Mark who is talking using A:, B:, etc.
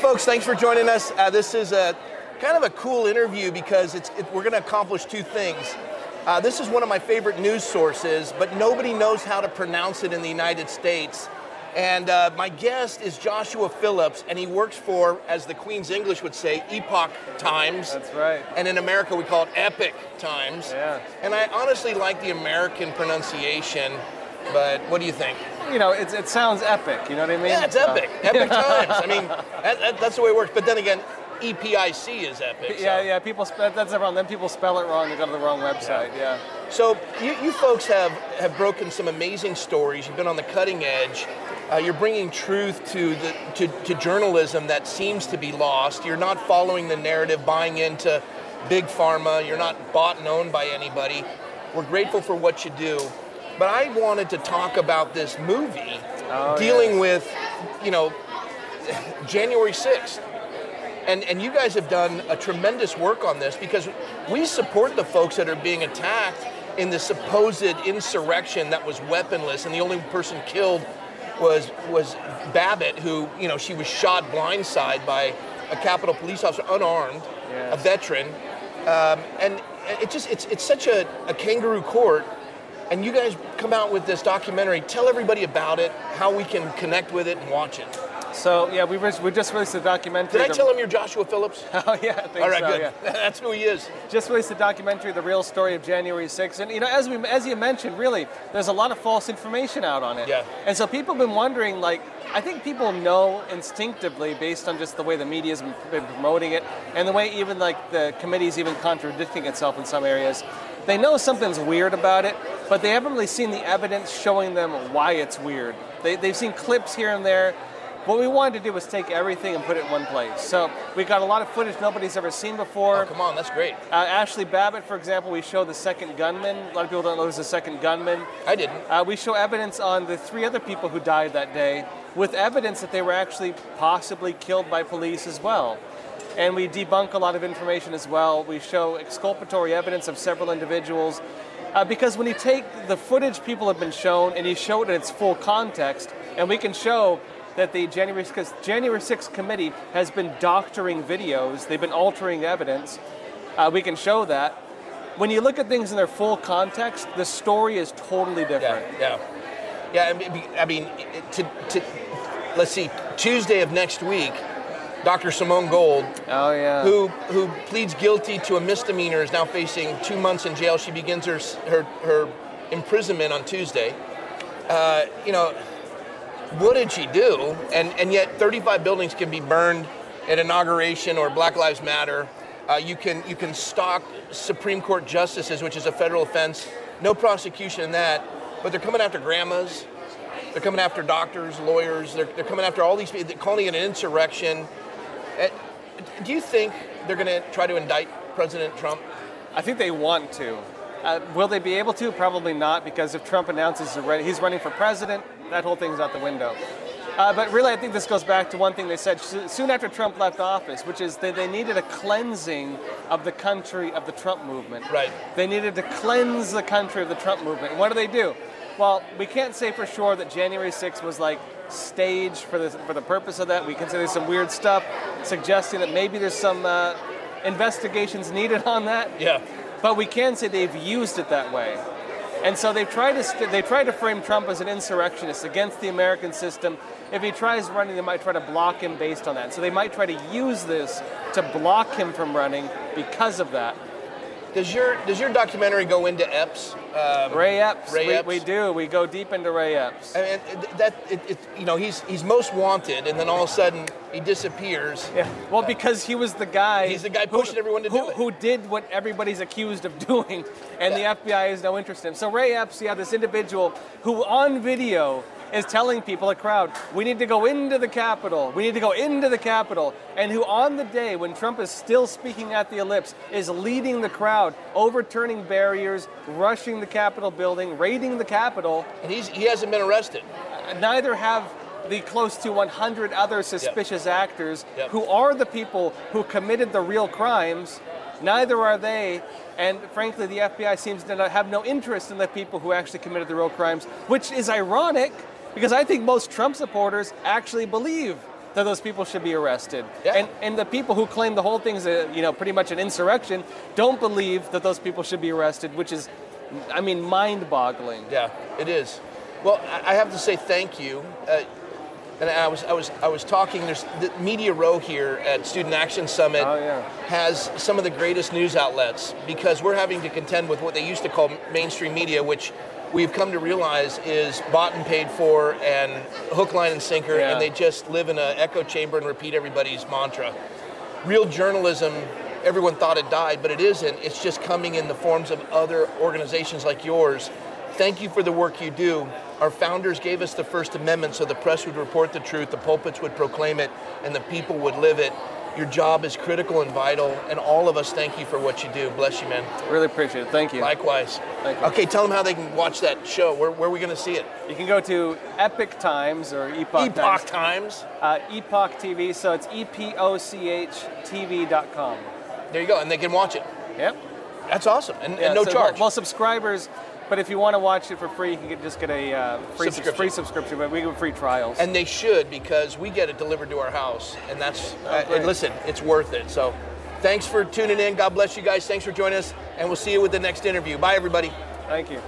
A: folks, thanks for joining us. Uh, this is a kind of a cool interview because it's, it, we're going to accomplish two things. Uh, this is one of my favorite news sources, but nobody knows how to pronounce it in the United States. And uh, my guest is Joshua Phillips, and he works for, as the Queen's English would say, Epoch Times.
B: That's right.
A: And in America, we call it Epic Times.
B: Yeah.
A: And I honestly like the American pronunciation, but what do you think?
B: You know, it's, it sounds epic. You know what I mean?
A: Yeah, it's
B: Uh,
A: epic. Epic Times. I mean, that, that, that's the way it works. But then again, EPIC is epic. so-
B: Yeah, yeah. People that's wrong. Then people spell it wrong. They go to the wrong website. Yeah.
A: So you, you folks have, have broken some amazing stories. You've been on the cutting edge. Uh, you're bringing truth to the to, to journalism that seems to be lost. You're not following the narrative, buying into big pharma. You're not bought and owned by anybody. We're grateful for what you do. But I wanted to talk about this movie
B: Oh,
A: dealing
B: yes.
A: with, you know, January 6th. And, and you guys have done a tremendous work on this because we support the folks that are being attacked in the supposed insurrection that was weaponless, and the only person killed was was Babbitt, who you know she was shot blindside by a Capitol police officer, unarmed, a veteran, um, and it just it's it's such a, a kangaroo court. And you guys come out with this documentary. Tell everybody about it, how we can connect with it and watch it.
B: So yeah, we re- we just released a documentary.
A: Did I tell him you're Joshua Phillips?
B: Oh yeah, I think
A: All right,
B: so,
A: good.
B: yeah.
A: That's who he is.
B: just released a documentary, "The Real Story of January 6th," and you know, as we as you mentioned, really, there's a lot of false information out on it.
A: Yeah.
B: And so people have been wondering, like, I think people know instinctively, based on just the way the media's been been promoting it, and the way even like the committee's even contradicting itself in some areas. They know something's weird about it, but they haven't really seen the evidence showing them why it's weird. They, they've seen clips here and there. What we wanted to do was take everything and put it in one place. So we got a lot of footage nobody's ever seen before.
A: Oh, come on, that's great.
B: Uh, Ashli Babbitt, for example, we show the second gunman. A lot of people don't know there's a second gunman.
A: I didn't.
B: Uh, we show evidence on the three other people who died that day, with evidence that they were actually possibly killed by police as well. And we debunk a lot of information as well. We show exculpatory evidence of several individuals. Uh, because when you take the footage people have been shown and you show it in its full context, and we can show that the January because January 6th committee has been doctoring videos, they've been altering evidence. Uh, we can show that. When you look at things in their full context, the story is totally different.
A: Yeah, yeah, yeah. I mean, I mean, to, to let's see, Tuesday of next week, Dr. Simone Gold,
B: Oh yeah.
A: who who pleads guilty to a misdemeanor, is now facing two months in jail. She begins her her, her imprisonment on Tuesday. Uh, you know, what did she do? And and yet, 35 buildings can be burned at inauguration or Black Lives Matter. Uh, you can you can stalk Supreme Court justices, which is a federal offense. No prosecution in that, but they're coming after grandmas. They're coming after doctors, lawyers. They're, they're coming after all these people, they're calling it an insurrection. Do you think they're going to try to indict President Trump?
B: I think they want to. Uh, will they be able to? Probably not, because if Trump announces he's running for president, that whole thing's out the window. Uh, but really, I think this goes back to one thing they said soon after Trump left office, which is that they needed a cleansing of the country of the Trump movement.
A: Right.
B: They needed to cleanse the country of the Trump movement. And what do they do? Well, we can't say for sure that January 6th was like staged for the, for the purpose of that. We can say there's some weird stuff suggesting that maybe there's some uh, investigations needed on that.
A: Yeah.
B: But we can say they've used it that way. And so they've tried to st- they tried to frame Trump as an insurrectionist against the American system. If he tries running, they might try to block him based on that. So they might try to use this to block him from running because of that.
A: Does your does your documentary go into Epps? Um,
B: Ray Epps,
A: Ray
B: we,
A: Epps?
B: we do. We go deep into Ray Epps.
A: I mean, that it, it, you know he's he's most wanted, and then all of a sudden he disappears.
B: Yeah. Well, because he was the guy.
A: He's the guy pushing everyone to
B: who,
A: do it.
B: Who did what everybody's accused of doing, and
A: Yeah.
B: the FBI has no interest in. him. So Ray Epps, yeah, this individual who on video is telling people, a crowd, we need to go into the Capitol. We need to go into the Capitol. And who on the day when Trump is still speaking at the ellipse is leading the crowd, overturning barriers, rushing the Capitol building, raiding the Capitol.
A: And he's he hasn't been arrested.
B: Uh, neither have the close to 100 other suspicious actors
A: Yep.
B: who are the people who committed the real crimes. Neither are they, and frankly, the FBI seems to have no interest in the people who actually committed the real crimes, which is ironic because I think most Trump supporters actually believe that those people should be arrested.
A: Yeah.
B: And and the people who claim the whole thing's a, you know pretty much an insurrection don't believe that those people should be arrested, which is, I mean, mind-boggling.
A: Yeah, it is. Well, I I have to say thank you. Uh, and I was, I was, I was talking. There's the Media Row here at Student Action Summit
B: Oh, yeah.
A: has some of the greatest news outlets because we're having to contend with what they used to call mainstream media, which we've come to realize is bought and paid for and hook, line, and sinker,
B: Yeah.
A: and they just live in an echo chamber and repeat everybody's mantra. Real journalism, everyone thought it died, but it isn't. It's just coming in the forms of other organizations like yours. Thank you for the work you do. Our founders gave us the First Amendment so the press would report the truth, the pulpits would proclaim it, and the people would live it. Your job is critical and vital, and all of us thank you for what you do. Bless you, man.
B: Really appreciate it. Thank you.
A: Likewise.
B: Thank you.
A: Okay, tell them how they can watch that show. Where, where are we going to see it?
B: You can go to Epic Times or Epoch,
A: Epoch
B: Times.
A: Times.
B: Uh, Epoch TV, so it's E P O C H TV.com.
A: There you go, and they can watch it.
B: Yep.
A: That's awesome, and,
B: Yeah,
A: and no
B: so,
A: charge.
B: Well, subscribers, but if you want to watch it for free, you can get, just get a uh, free subscription. Free subscription. But we give free trials.
A: and they should because we get it delivered to our house, and that's. uh, and listen, it's worth it. So, thanks for tuning in. God bless you guys. Thanks for joining us, and we'll see you with the next interview. Bye, everybody.
B: Thank you.